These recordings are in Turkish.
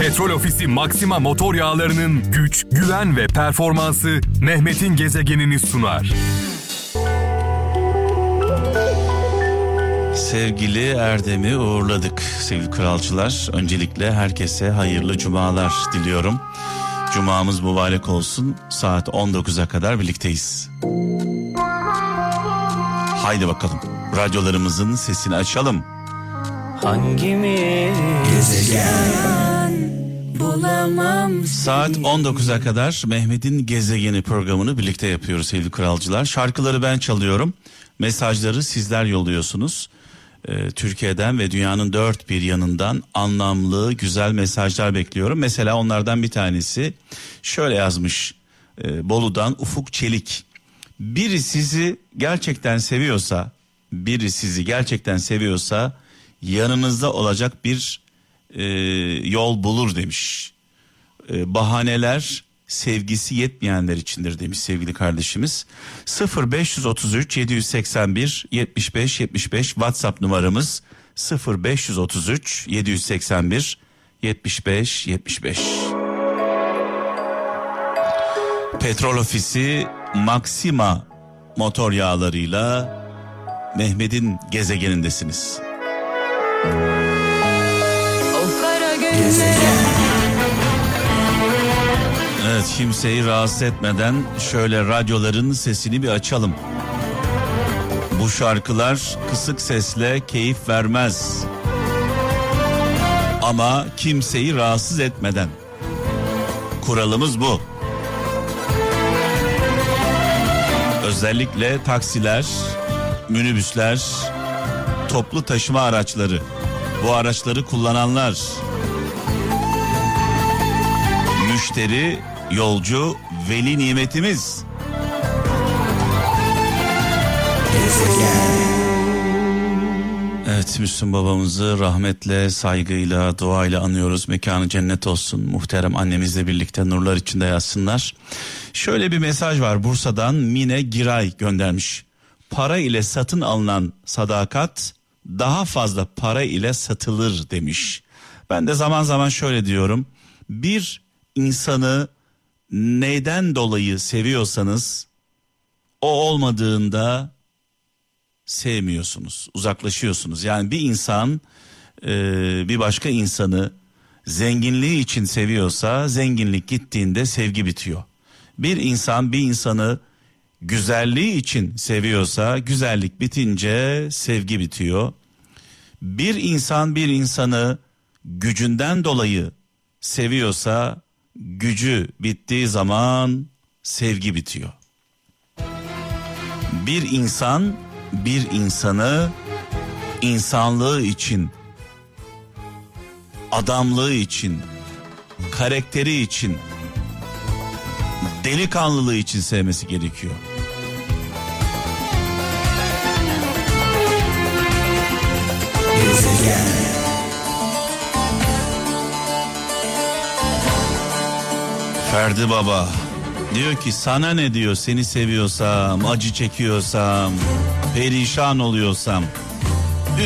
Petrol Ofisi Maxima motor yağlarının güç, güven ve performansı Mehmet'in gezegenini sunar. Sevgili Erdem'i uğurladık sevgili kralcılar. Öncelikle herkese hayırlı cumalar diliyorum. Cumamız mübarek olsun. Saat 19'a kadar birlikteyiz. Haydi bakalım. Radyolarımızın sesini açalım. Hangimiz gezegen bulamam Saat 19'a kadar Mehmet'in Gezegeni programını birlikte yapıyoruz sevgili kralcılar. Şarkıları ben çalıyorum. Mesajları sizler yolluyorsunuz. Ee, Türkiye'den ve dünyanın dört bir yanından anlamlı, güzel mesajlar bekliyorum. Mesela onlardan bir tanesi şöyle yazmış. Ee, Bolu'dan Ufuk Çelik. Biri sizi gerçekten seviyorsa, biri sizi gerçekten seviyorsa yanınızda olacak bir e, yol bulur demiş. E, bahaneler sevgisi yetmeyenler içindir demiş sevgili kardeşimiz. 0533 781 75 75 WhatsApp numaramız 0533 781 75 75. Petrol Ofisi Maxima motor yağlarıyla Mehmet'in gezegenindesiniz. Evet kimseyi rahatsız etmeden şöyle radyoların sesini bir açalım. Bu şarkılar kısık sesle keyif vermez. Ama kimseyi rahatsız etmeden. Kuralımız bu. Özellikle taksiler, minibüsler, toplu taşıma araçları, bu araçları kullananlar, müşteri, yolcu, veli nimetimiz. Evet Müslüm babamızı rahmetle, saygıyla, duayla anıyoruz. Mekanı cennet olsun. Muhterem annemizle birlikte nurlar içinde yatsınlar. Şöyle bir mesaj var Bursa'dan Mine Giray göndermiş. Para ile satın alınan sadakat daha fazla para ile satılır demiş. Ben de zaman zaman şöyle diyorum. Bir insanı neyden dolayı seviyorsanız o olmadığında sevmiyorsunuz, uzaklaşıyorsunuz. Yani bir insan e, bir başka insanı zenginliği için seviyorsa zenginlik gittiğinde sevgi bitiyor. Bir insan bir insanı güzelliği için seviyorsa güzellik bitince sevgi bitiyor. Bir insan bir insanı gücünden dolayı seviyorsa gücü bittiği zaman sevgi bitiyor. Bir insan bir insanı insanlığı için, adamlığı için, karakteri için, delikanlılığı için sevmesi gerekiyor. Ferdi Baba diyor ki sana ne diyor seni seviyorsam, acı çekiyorsam, perişan oluyorsam,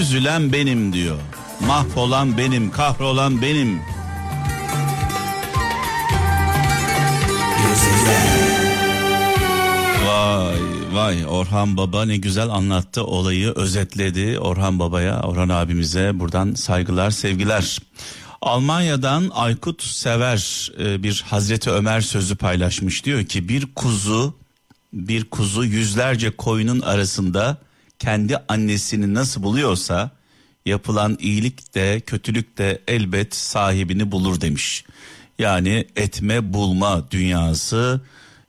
üzülen benim diyor. Mahvolan benim, kahrolan benim. Vay Orhan Baba ne güzel anlattı olayı özetledi Orhan Baba'ya Orhan abimize buradan saygılar sevgiler. Almanya'dan Aykut Sever e, bir Hazreti Ömer sözü paylaşmış diyor ki bir kuzu bir kuzu yüzlerce koyunun arasında kendi annesini nasıl buluyorsa yapılan iyilik de kötülük de elbet sahibini bulur demiş. Yani etme bulma dünyası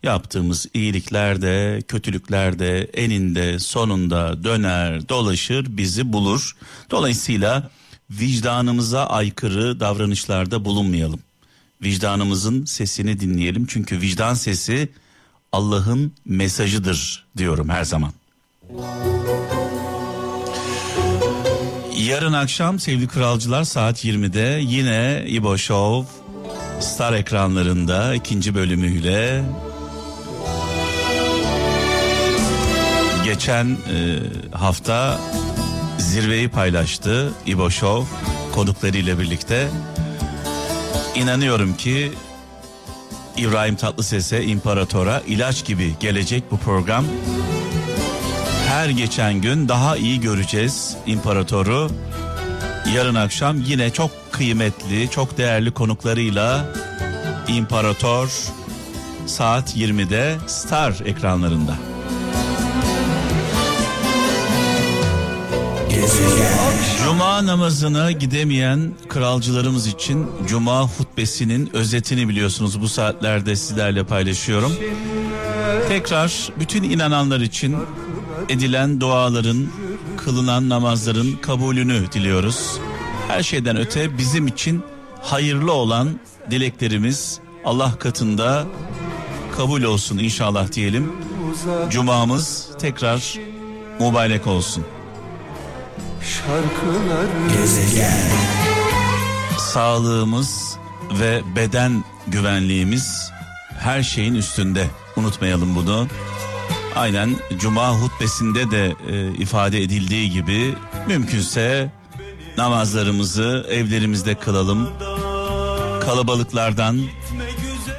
yaptığımız iyilikler de kötülükler de eninde sonunda döner dolaşır bizi bulur. Dolayısıyla vicdanımıza aykırı davranışlarda bulunmayalım. Vicdanımızın sesini dinleyelim çünkü vicdan sesi Allah'ın mesajıdır diyorum her zaman. Yarın akşam sevgili kralcılar saat 20'de yine İbo Show Star ekranlarında ikinci bölümüyle geçen e, hafta zirveyi paylaştı İbo Show konuklarıyla birlikte. İnanıyorum ki İbrahim Tatlıses'e, İmparator'a ilaç gibi gelecek bu program. Her geçen gün daha iyi göreceğiz İmparatoru. Yarın akşam yine çok kıymetli, çok değerli konuklarıyla İmparator saat 20'de Star ekranlarında. Cuma namazına gidemeyen kralcılarımız için Cuma hutbesinin özetini biliyorsunuz bu saatlerde sizlerle paylaşıyorum. Tekrar bütün inananlar için edilen duaların, kılınan namazların kabulünü diliyoruz. Her şeyden öte bizim için hayırlı olan dileklerimiz Allah katında kabul olsun inşallah diyelim. Cumamız tekrar mübarek olsun. Sağlığımız ve beden güvenliğimiz her şeyin üstünde. Unutmayalım bunu. Aynen cuma hutbesinde de e, ifade edildiği gibi mümkünse namazlarımızı evlerimizde kılalım. Kalabalıklardan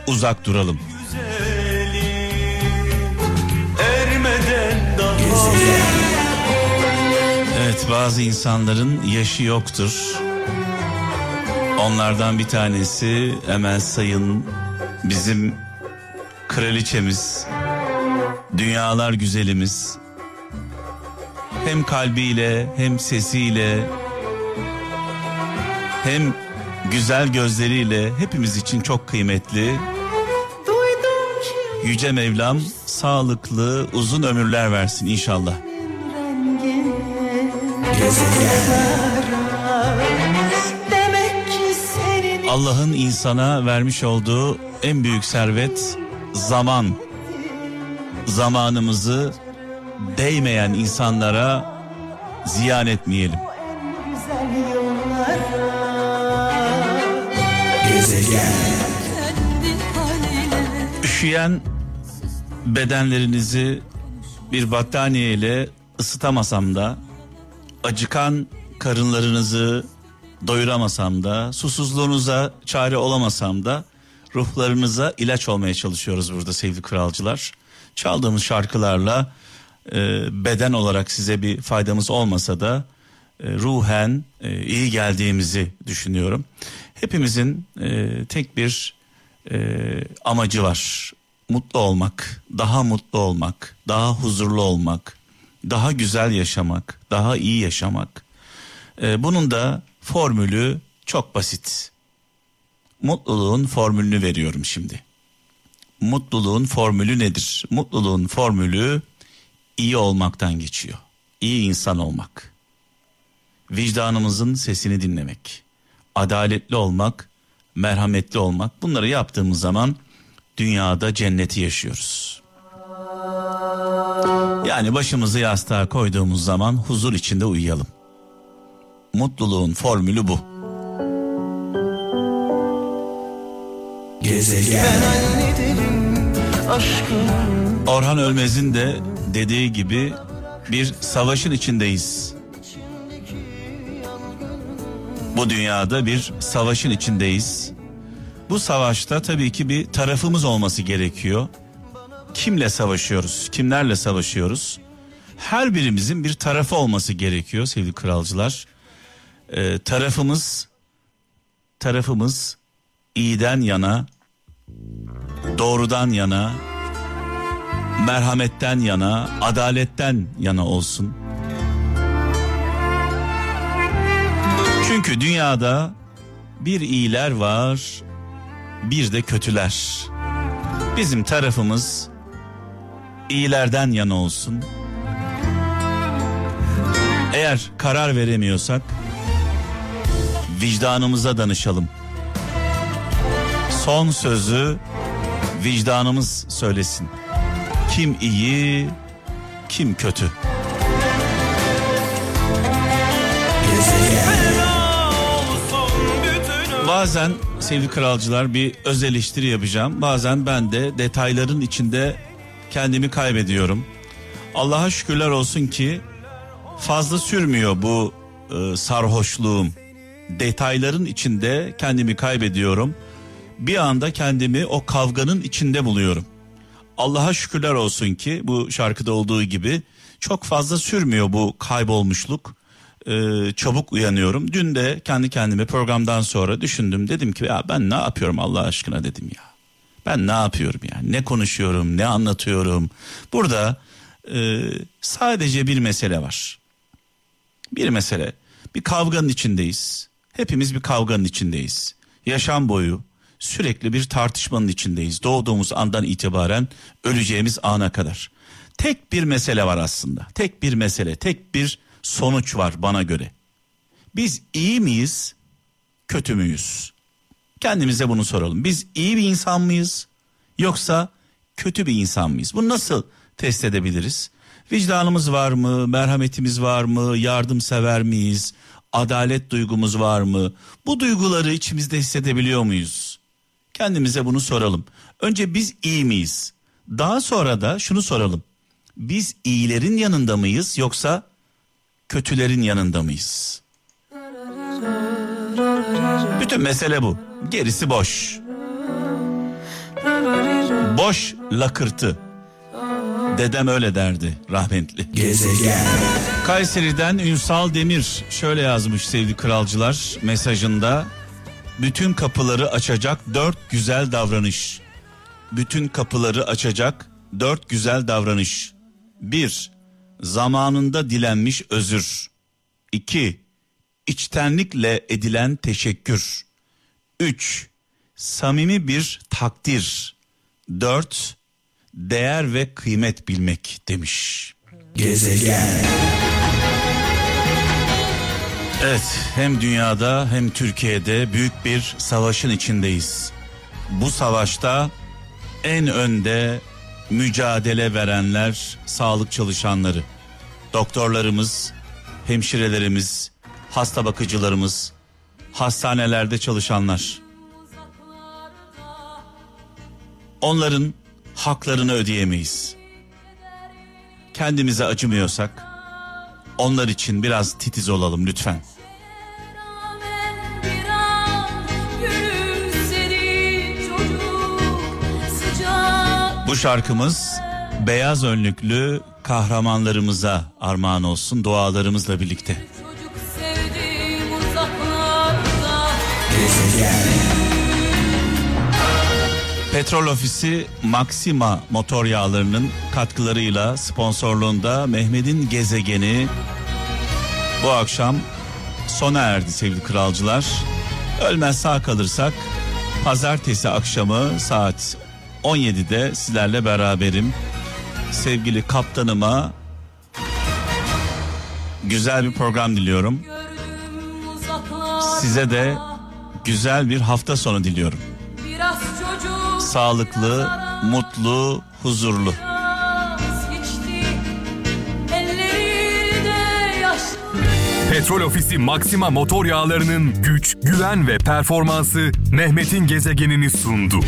uzak duralım. Evet bazı insanların yaşı yoktur. Onlardan bir tanesi Emel Sayın bizim kraliçemiz, dünyalar güzelimiz. Hem kalbiyle hem sesiyle hem güzel gözleriyle hepimiz için çok kıymetli. Yüce Mevlam sağlıklı uzun ömürler versin inşallah. Allah'ın insana vermiş olduğu en büyük servet zaman. Zamanımızı değmeyen insanlara ziyan etmeyelim. haline Üşüyen bedenlerinizi bir battaniye ile ısıtamasam da acıkan karınlarınızı doyuramasam da susuzluğunuza çare olamasam da ruhlarınıza ilaç olmaya çalışıyoruz burada sevgili kralcılar. Çaldığımız şarkılarla e, beden olarak size bir faydamız olmasa da e, ruhen e, iyi geldiğimizi düşünüyorum. Hepimizin e, tek bir e, amacı var. Mutlu olmak, daha mutlu olmak, daha huzurlu olmak, daha güzel yaşamak, daha iyi yaşamak. E, bunun da formülü çok basit. Mutluluğun formülünü veriyorum şimdi. Mutluluğun formülü nedir? Mutluluğun formülü iyi olmaktan geçiyor. İyi insan olmak. Vicdanımızın sesini dinlemek. Adaletli olmak, merhametli olmak. Bunları yaptığımız zaman dünyada cenneti yaşıyoruz. Yani başımızı yastığa koyduğumuz zaman huzur içinde uyuyalım. Mutluluğun formülü bu. Orhan Ölmez'in de dediği gibi bir savaşın içindeyiz. Bu dünyada bir savaşın içindeyiz. Bu savaşta tabii ki bir tarafımız olması gerekiyor. Kimle savaşıyoruz? Kimlerle savaşıyoruz? Her birimizin bir tarafı olması gerekiyor sevgili kralcılar. Ee, tarafımız tarafımız iyiden yana, doğrudan yana, merhametten yana, adaletten yana olsun. Çünkü dünyada bir iyiler var, bir de kötüler. Bizim tarafımız iyilerden yana olsun. Eğer karar veremiyorsak vicdanımıza danışalım. Son sözü vicdanımız söylesin. Kim iyi, kim kötü. Bazen sevgili kralcılar bir öz eleştiri yapacağım. Bazen ben de detayların içinde kendimi kaybediyorum. Allah'a şükürler olsun ki fazla sürmüyor bu e, sarhoşluğum detayların içinde kendimi kaybediyorum. Bir anda kendimi o kavganın içinde buluyorum. Allah'a şükürler olsun ki bu şarkıda olduğu gibi çok fazla sürmüyor bu kaybolmuşluk. Ee, çabuk uyanıyorum. Dün de kendi kendime programdan sonra düşündüm. Dedim ki ya ben ne yapıyorum Allah aşkına dedim ya. Ben ne yapıyorum ya? Ne konuşuyorum? Ne anlatıyorum? Burada e, sadece bir mesele var. Bir mesele. Bir kavganın içindeyiz. Hepimiz bir kavganın içindeyiz. Yaşam boyu sürekli bir tartışmanın içindeyiz. Doğduğumuz andan itibaren öleceğimiz ana kadar. Tek bir mesele var aslında. Tek bir mesele, tek bir sonuç var bana göre. Biz iyi miyiz, kötü müyüz? Kendimize bunu soralım. Biz iyi bir insan mıyız yoksa kötü bir insan mıyız? Bunu nasıl test edebiliriz? Vicdanımız var mı? Merhametimiz var mı? Yardımsever miyiz? Adalet duygumuz var mı? Bu duyguları içimizde hissedebiliyor muyuz? Kendimize bunu soralım. Önce biz iyi miyiz? Daha sonra da şunu soralım. Biz iyilerin yanında mıyız yoksa kötülerin yanında mıyız? Bütün mesele bu. Gerisi boş. Boş lakırtı. Dedem öyle derdi rahmetli. Gezegen. Kayseri'den Ünsal Demir şöyle yazmış sevgili kralcılar mesajında. Bütün kapıları açacak dört güzel davranış. Bütün kapıları açacak dört güzel davranış. Bir, zamanında dilenmiş özür. İki, içtenlikle edilen teşekkür. Üç, samimi bir takdir. Dört, değer ve kıymet bilmek demiş. Gezegen. Evet hem dünyada hem Türkiye'de büyük bir savaşın içindeyiz. Bu savaşta en önde mücadele verenler sağlık çalışanları. Doktorlarımız, hemşirelerimiz, hasta bakıcılarımız, hastanelerde çalışanlar. Onların haklarını ödeyemeyiz. Kendimize acımıyorsak onlar için biraz titiz olalım lütfen. Bu şarkımız beyaz önlüklü kahramanlarımıza armağan olsun dualarımızla birlikte. Gezegen. Petrol Ofisi Maxima motor yağlarının katkılarıyla sponsorluğunda Mehmet'in gezegeni bu akşam sona erdi sevgili kralcılar. Ölmez sağ kalırsak pazartesi akşamı saat 17'de sizlerle beraberim. Sevgili kaptanıma güzel bir program diliyorum. Size de güzel bir hafta sonu diliyorum. biraz çocuk Sağlıklı, mutlu, huzurlu. Petrol Ofisi Maxima motor yağlarının güç, güven ve performansı Mehmet'in gezegenini sundu.